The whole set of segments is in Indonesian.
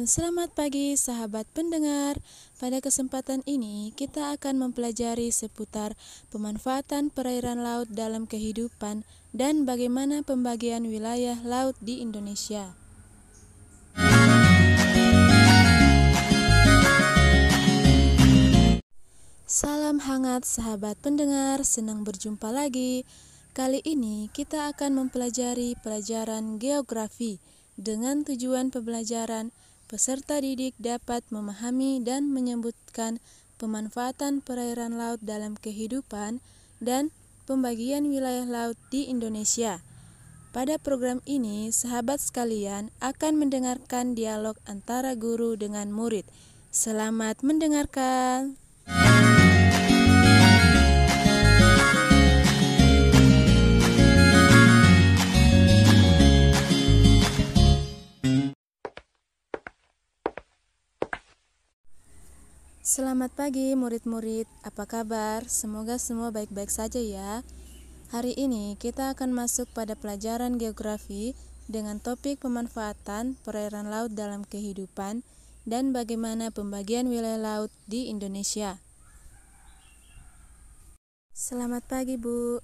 dan selamat pagi sahabat pendengar. Pada kesempatan ini kita akan mempelajari seputar pemanfaatan perairan laut dalam kehidupan dan bagaimana pembagian wilayah laut di Indonesia. Salam hangat sahabat pendengar, senang berjumpa lagi. Kali ini kita akan mempelajari pelajaran geografi dengan tujuan pembelajaran, peserta didik dapat memahami dan menyebutkan pemanfaatan perairan laut dalam kehidupan dan pembagian wilayah laut di Indonesia. Pada program ini, sahabat sekalian akan mendengarkan dialog antara guru dengan murid. Selamat mendengarkan. Selamat pagi murid-murid, apa kabar? Semoga semua baik-baik saja ya. Hari ini kita akan masuk pada pelajaran geografi dengan topik pemanfaatan perairan laut dalam kehidupan dan bagaimana pembagian wilayah laut di Indonesia. Selamat pagi, Bu.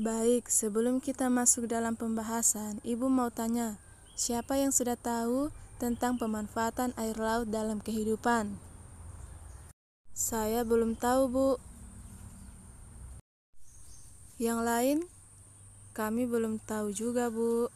Baik, sebelum kita masuk dalam pembahasan, Ibu mau tanya, siapa yang sudah tahu tentang pemanfaatan air laut dalam kehidupan. Saya belum tahu, Bu. Yang lain, kami belum tahu juga, Bu.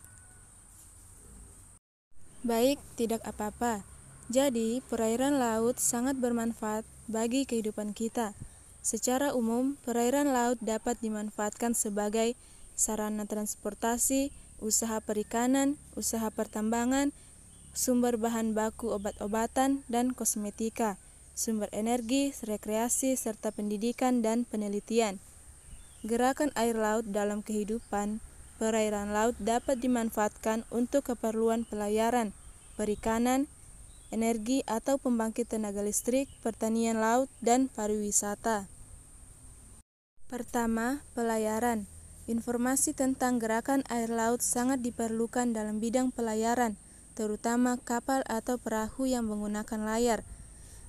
Baik, tidak apa-apa. Jadi, perairan laut sangat bermanfaat bagi kehidupan kita. Secara umum, perairan laut dapat dimanfaatkan sebagai sarana transportasi, usaha perikanan, usaha pertambangan, sumber bahan baku obat-obatan dan kosmetika, sumber energi, rekreasi, serta pendidikan dan penelitian. Gerakan air laut dalam kehidupan perairan laut dapat dimanfaatkan untuk keperluan pelayaran, perikanan, energi atau pembangkit tenaga listrik, pertanian laut, dan pariwisata. Pertama, pelayaran. Informasi tentang gerakan air laut sangat diperlukan dalam bidang pelayaran terutama kapal atau perahu yang menggunakan layar.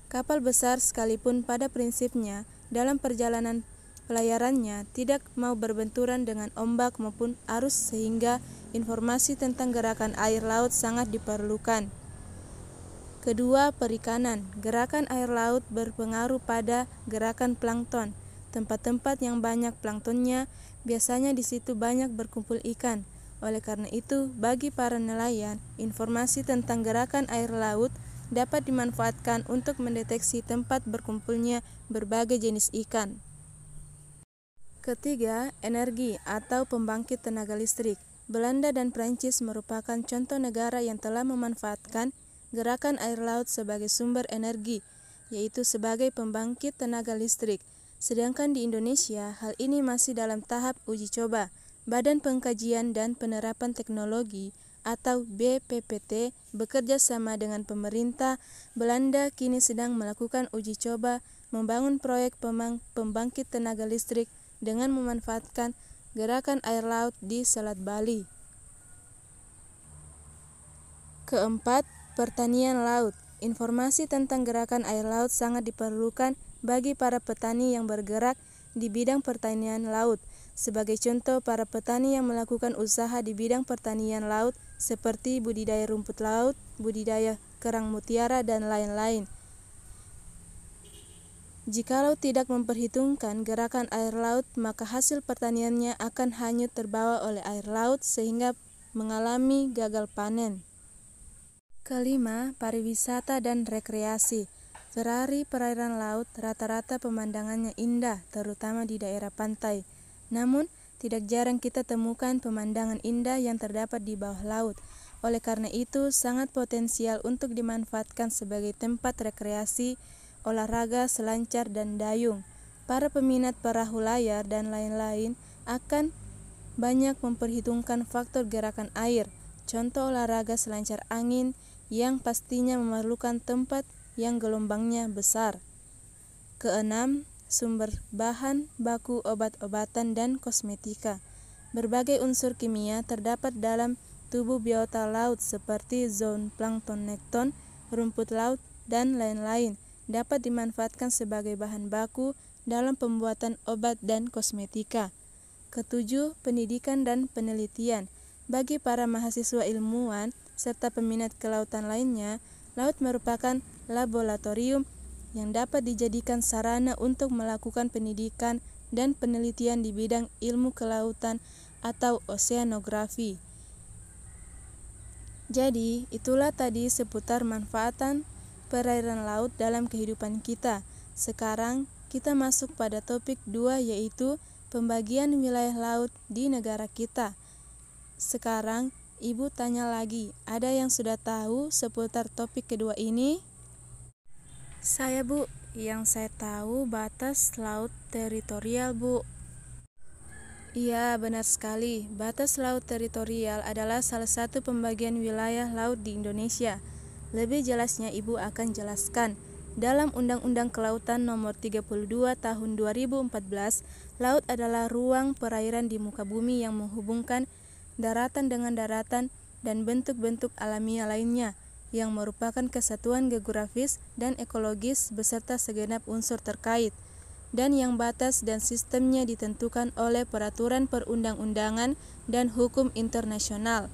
Kapal besar sekalipun pada prinsipnya dalam perjalanan pelayarannya tidak mau berbenturan dengan ombak maupun arus sehingga informasi tentang gerakan air laut sangat diperlukan. Kedua, perikanan. Gerakan air laut berpengaruh pada gerakan plankton. Tempat-tempat yang banyak planktonnya biasanya di situ banyak berkumpul ikan. Oleh karena itu, bagi para nelayan, informasi tentang gerakan air laut dapat dimanfaatkan untuk mendeteksi tempat berkumpulnya berbagai jenis ikan. Ketiga, energi atau pembangkit tenaga listrik. Belanda dan Prancis merupakan contoh negara yang telah memanfaatkan gerakan air laut sebagai sumber energi, yaitu sebagai pembangkit tenaga listrik. Sedangkan di Indonesia, hal ini masih dalam tahap uji coba. Badan Pengkajian dan Penerapan Teknologi atau BPPT bekerja sama dengan pemerintah Belanda kini sedang melakukan uji coba membangun proyek pembangkit tenaga listrik dengan memanfaatkan gerakan air laut di Selat Bali. Keempat, pertanian laut. Informasi tentang gerakan air laut sangat diperlukan bagi para petani yang bergerak di bidang pertanian laut sebagai contoh, para petani yang melakukan usaha di bidang pertanian laut seperti budidaya rumput laut, budidaya kerang mutiara, dan lain-lain. Jikalau tidak memperhitungkan gerakan air laut, maka hasil pertaniannya akan hanyut terbawa oleh air laut sehingga mengalami gagal panen. Kelima, pariwisata dan rekreasi. Ferrari perairan laut rata-rata pemandangannya indah, terutama di daerah pantai. Namun, tidak jarang kita temukan pemandangan indah yang terdapat di bawah laut. Oleh karena itu, sangat potensial untuk dimanfaatkan sebagai tempat rekreasi, olahraga, selancar, dan dayung. Para peminat perahu layar dan lain-lain akan banyak memperhitungkan faktor gerakan air, contoh olahraga selancar angin yang pastinya memerlukan tempat yang gelombangnya besar. Keenam, sumber bahan baku obat-obatan dan kosmetika. Berbagai unsur kimia terdapat dalam tubuh biota laut seperti zooplankton nekton, rumput laut, dan lain-lain dapat dimanfaatkan sebagai bahan baku dalam pembuatan obat dan kosmetika. Ketujuh, pendidikan dan penelitian. Bagi para mahasiswa ilmuwan serta peminat kelautan lainnya, laut merupakan laboratorium yang dapat dijadikan sarana untuk melakukan pendidikan dan penelitian di bidang ilmu kelautan atau oceanografi. Jadi, itulah tadi seputar manfaatan perairan laut dalam kehidupan kita. Sekarang kita masuk pada topik dua yaitu pembagian wilayah laut di negara kita. Sekarang Ibu tanya lagi, ada yang sudah tahu seputar topik kedua ini? Saya Bu, yang saya tahu batas laut teritorial Bu. Iya, benar sekali. Batas laut teritorial adalah salah satu pembagian wilayah laut di Indonesia. Lebih jelasnya Ibu akan jelaskan. Dalam Undang-Undang Kelautan Nomor 32 Tahun 2014, laut adalah ruang perairan di muka bumi yang menghubungkan daratan dengan daratan, dan bentuk-bentuk alamiah lainnya yang merupakan kesatuan geografis dan ekologis beserta segenap unsur terkait, dan yang batas dan sistemnya ditentukan oleh peraturan perundang-undangan dan hukum internasional.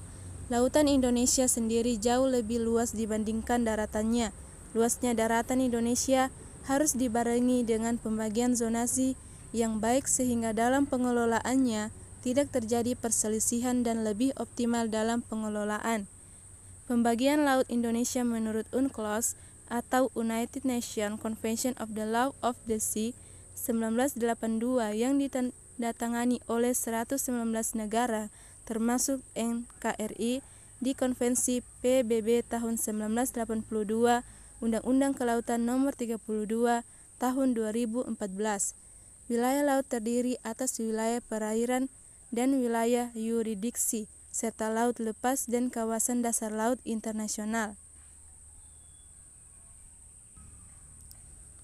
Lautan Indonesia sendiri jauh lebih luas dibandingkan daratannya. Luasnya daratan Indonesia harus dibarengi dengan pembagian zonasi yang baik sehingga dalam pengelolaannya tidak terjadi perselisihan dan lebih optimal dalam pengelolaan. Pembagian laut Indonesia menurut UNCLOS atau United Nations Convention of the Law of the Sea 1982 yang ditandatangani oleh 119 negara termasuk NKRI di Konvensi PBB tahun 1982 Undang-Undang Kelautan Nomor 32 Tahun 2014. Wilayah laut terdiri atas wilayah perairan dan wilayah yuridiksi, serta laut lepas dan kawasan dasar laut internasional.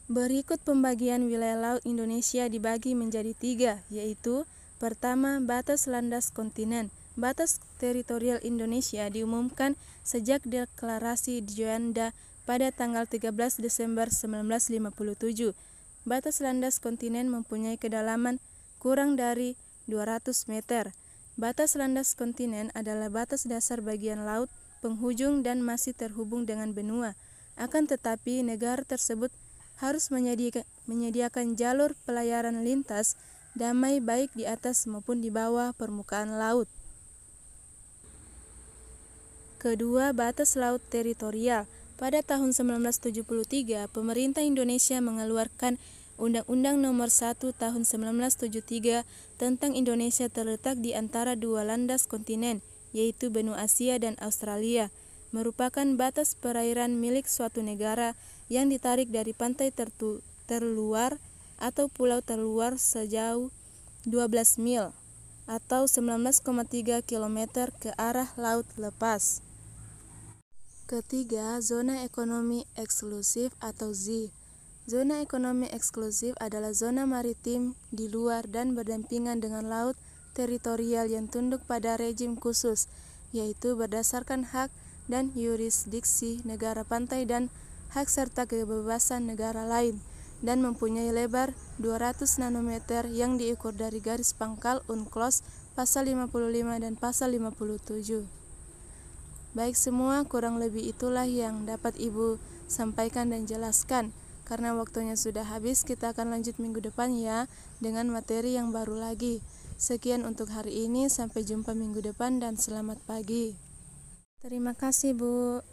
Berikut pembagian wilayah laut Indonesia dibagi menjadi tiga, yaitu pertama batas landas kontinen. Batas teritorial Indonesia diumumkan sejak deklarasi Juanda pada tanggal 13 Desember 1957. Batas landas kontinen mempunyai kedalaman kurang dari 200 meter. Batas landas kontinen adalah batas dasar bagian laut, penghujung dan masih terhubung dengan benua. Akan tetapi negara tersebut harus menyediakan, jalur pelayaran lintas damai baik di atas maupun di bawah permukaan laut. Kedua, batas laut teritorial. Pada tahun 1973, pemerintah Indonesia mengeluarkan Undang-Undang Nomor 1 Tahun 1973 tentang Indonesia terletak di antara dua landas kontinen, yaitu benua Asia dan Australia, merupakan batas perairan milik suatu negara yang ditarik dari pantai terluar atau pulau terluar sejauh 12 mil atau 19,3 km ke arah laut lepas. Ketiga, zona ekonomi eksklusif atau ZI Zona ekonomi eksklusif adalah zona maritim di luar dan berdampingan dengan laut teritorial yang tunduk pada rejim khusus, yaitu berdasarkan hak dan yurisdiksi negara pantai dan hak serta kebebasan negara lain, dan mempunyai lebar 200 nanometer yang diukur dari garis pangkal UNCLOS pasal 55 dan pasal 57. Baik semua, kurang lebih itulah yang dapat Ibu sampaikan dan jelaskan. Karena waktunya sudah habis, kita akan lanjut minggu depan ya dengan materi yang baru lagi. Sekian untuk hari ini, sampai jumpa minggu depan dan selamat pagi. Terima kasih, Bu.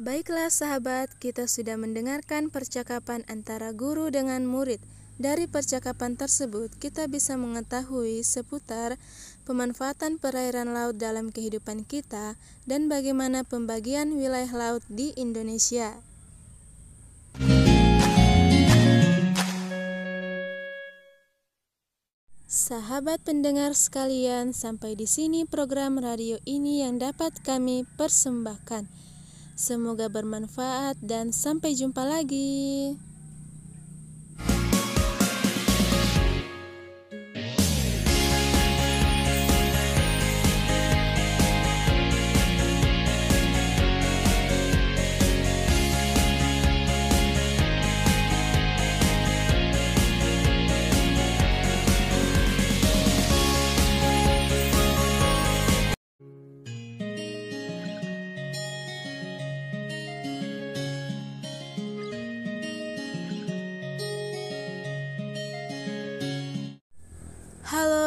Baiklah sahabat, kita sudah mendengarkan percakapan antara guru dengan murid. Dari percakapan tersebut, kita bisa mengetahui seputar pemanfaatan perairan laut dalam kehidupan kita dan bagaimana pembagian wilayah laut di Indonesia. Sahabat pendengar sekalian, sampai di sini program radio ini yang dapat kami persembahkan. Semoga bermanfaat dan sampai jumpa lagi.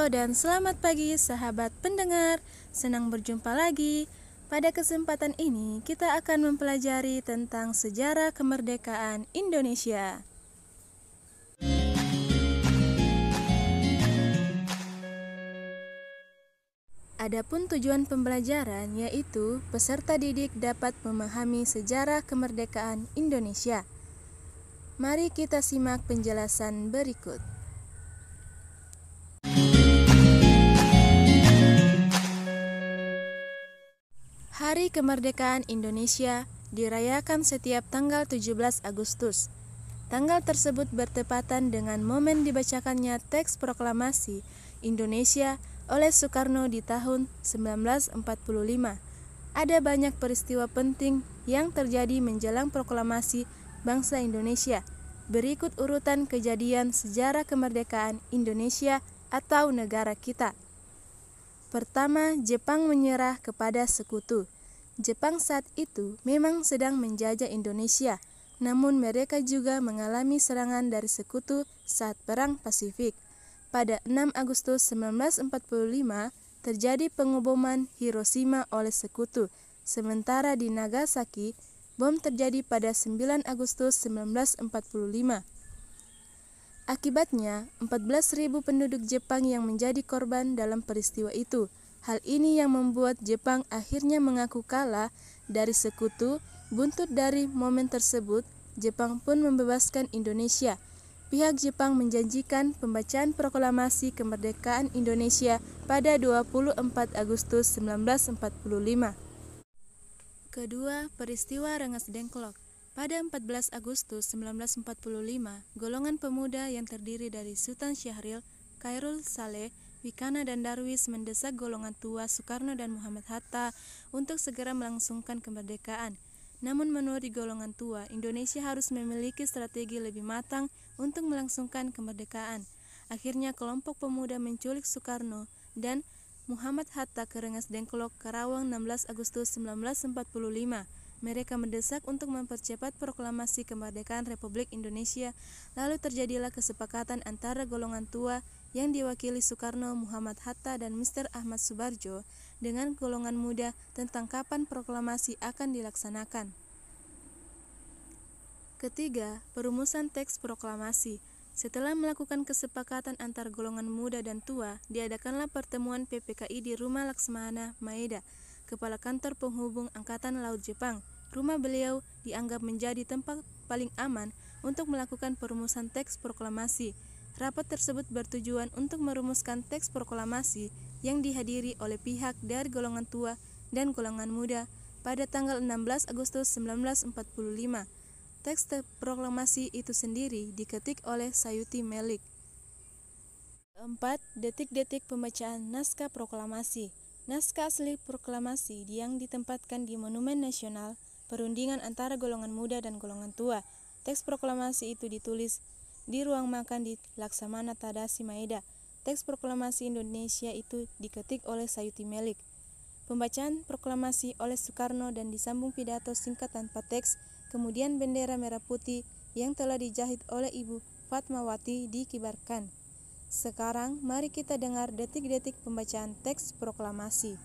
Dan selamat pagi sahabat pendengar. Senang berjumpa lagi. Pada kesempatan ini kita akan mempelajari tentang sejarah kemerdekaan Indonesia. Adapun tujuan pembelajaran yaitu peserta didik dapat memahami sejarah kemerdekaan Indonesia. Mari kita simak penjelasan berikut. Hari Kemerdekaan Indonesia dirayakan setiap tanggal 17 Agustus. Tanggal tersebut bertepatan dengan momen dibacakannya teks proklamasi Indonesia oleh Soekarno di tahun 1945. Ada banyak peristiwa penting yang terjadi menjelang proklamasi bangsa Indonesia. Berikut urutan kejadian sejarah kemerdekaan Indonesia atau negara kita. Pertama, Jepang menyerah kepada sekutu. Jepang saat itu memang sedang menjajah Indonesia, namun mereka juga mengalami serangan dari sekutu saat Perang Pasifik. Pada 6 Agustus 1945, terjadi pengoboman Hiroshima oleh sekutu, sementara di Nagasaki, bom terjadi pada 9 Agustus 1945. Akibatnya, 14.000 penduduk Jepang yang menjadi korban dalam peristiwa itu. Hal ini yang membuat Jepang akhirnya mengaku kalah dari sekutu. Buntut dari momen tersebut, Jepang pun membebaskan Indonesia pihak Jepang menjanjikan pembacaan proklamasi kemerdekaan Indonesia pada 24 Agustus 1945. Kedua, peristiwa Rengas Dengklok. Pada 14 Agustus 1945, golongan pemuda yang terdiri dari Sultan Syahril, Khairul Saleh, Wikana dan Darwis mendesak golongan tua Soekarno dan Muhammad Hatta untuk segera melangsungkan kemerdekaan. Namun menurut golongan tua, Indonesia harus memiliki strategi lebih matang untuk melangsungkan kemerdekaan. Akhirnya kelompok pemuda menculik Soekarno dan Muhammad Hatta ke Rengas Dengklok, Karawang 16 Agustus 1945. Mereka mendesak untuk mempercepat proklamasi kemerdekaan Republik Indonesia. Lalu terjadilah kesepakatan antara golongan tua yang diwakili Soekarno, Muhammad Hatta, dan Mr. Ahmad Subarjo dengan golongan muda tentang kapan proklamasi akan dilaksanakan. Ketiga, perumusan teks proklamasi. Setelah melakukan kesepakatan antar golongan muda dan tua, diadakanlah pertemuan PPKI di Rumah Laksmana Maeda, Kepala Kantor Penghubung Angkatan Laut Jepang. Rumah beliau dianggap menjadi tempat paling aman untuk melakukan perumusan teks proklamasi. Rapat tersebut bertujuan untuk merumuskan teks proklamasi yang dihadiri oleh pihak dari golongan tua dan golongan muda pada tanggal 16 Agustus 1945. Teks proklamasi itu sendiri diketik oleh Sayuti Melik. 4. Detik-detik pembacaan naskah proklamasi. Naskah asli proklamasi yang ditempatkan di Monumen Nasional, perundingan antara golongan muda dan golongan tua. Teks proklamasi itu ditulis di ruang makan di Laksamana Tadasi Maeda. Teks proklamasi Indonesia itu diketik oleh Sayuti Melik. Pembacaan proklamasi oleh Soekarno dan disambung pidato singkat tanpa teks, kemudian bendera merah putih yang telah dijahit oleh Ibu Fatmawati dikibarkan. Sekarang mari kita dengar detik-detik pembacaan teks proklamasi.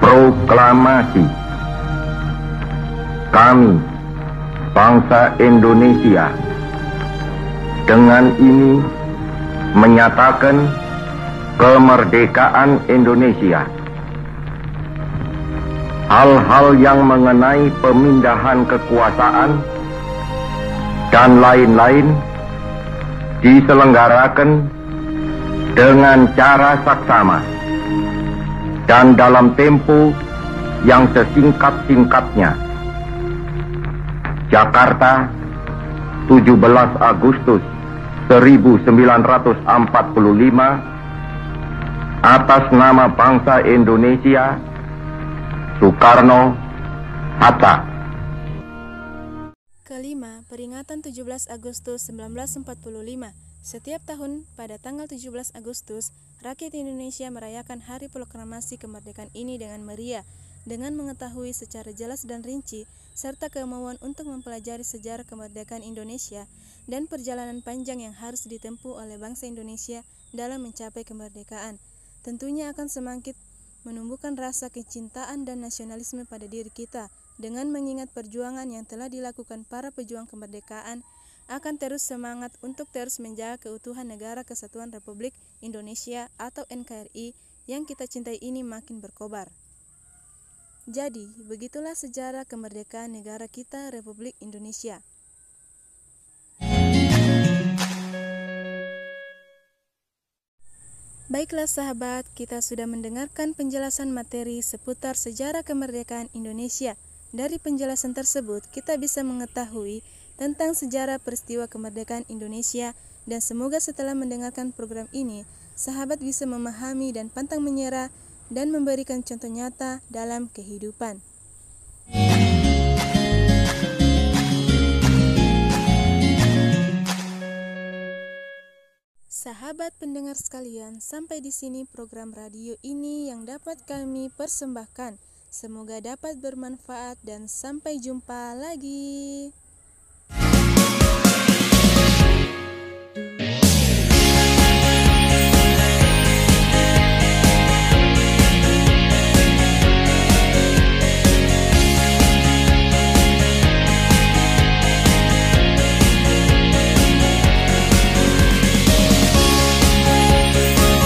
Proklamasi kami, bangsa Indonesia, dengan ini menyatakan kemerdekaan Indonesia. Hal-hal yang mengenai pemindahan kekuasaan dan lain-lain diselenggarakan dengan cara saksama dan dalam tempo yang sesingkat-singkatnya. Jakarta 17 Agustus 1945 atas nama bangsa Indonesia Soekarno Hatta Kelima, peringatan 17 Agustus 1945 setiap tahun pada tanggal 17 Agustus, rakyat Indonesia merayakan Hari Proklamasi Kemerdekaan ini dengan meriah dengan mengetahui secara jelas dan rinci serta kemauan untuk mempelajari sejarah kemerdekaan Indonesia dan perjalanan panjang yang harus ditempuh oleh bangsa Indonesia dalam mencapai kemerdekaan. Tentunya akan semakin menumbuhkan rasa kecintaan dan nasionalisme pada diri kita dengan mengingat perjuangan yang telah dilakukan para pejuang kemerdekaan akan terus semangat untuk terus menjaga keutuhan negara kesatuan Republik Indonesia atau NKRI yang kita cintai ini makin berkobar. Jadi, begitulah sejarah kemerdekaan negara kita Republik Indonesia. Baiklah sahabat, kita sudah mendengarkan penjelasan materi seputar sejarah kemerdekaan Indonesia. Dari penjelasan tersebut, kita bisa mengetahui tentang sejarah peristiwa kemerdekaan Indonesia dan semoga setelah mendengarkan program ini, sahabat bisa memahami dan pantang menyerah dan memberikan contoh nyata dalam kehidupan. Sahabat pendengar sekalian, sampai di sini program radio ini yang dapat kami persembahkan. Semoga dapat bermanfaat dan sampai jumpa lagi.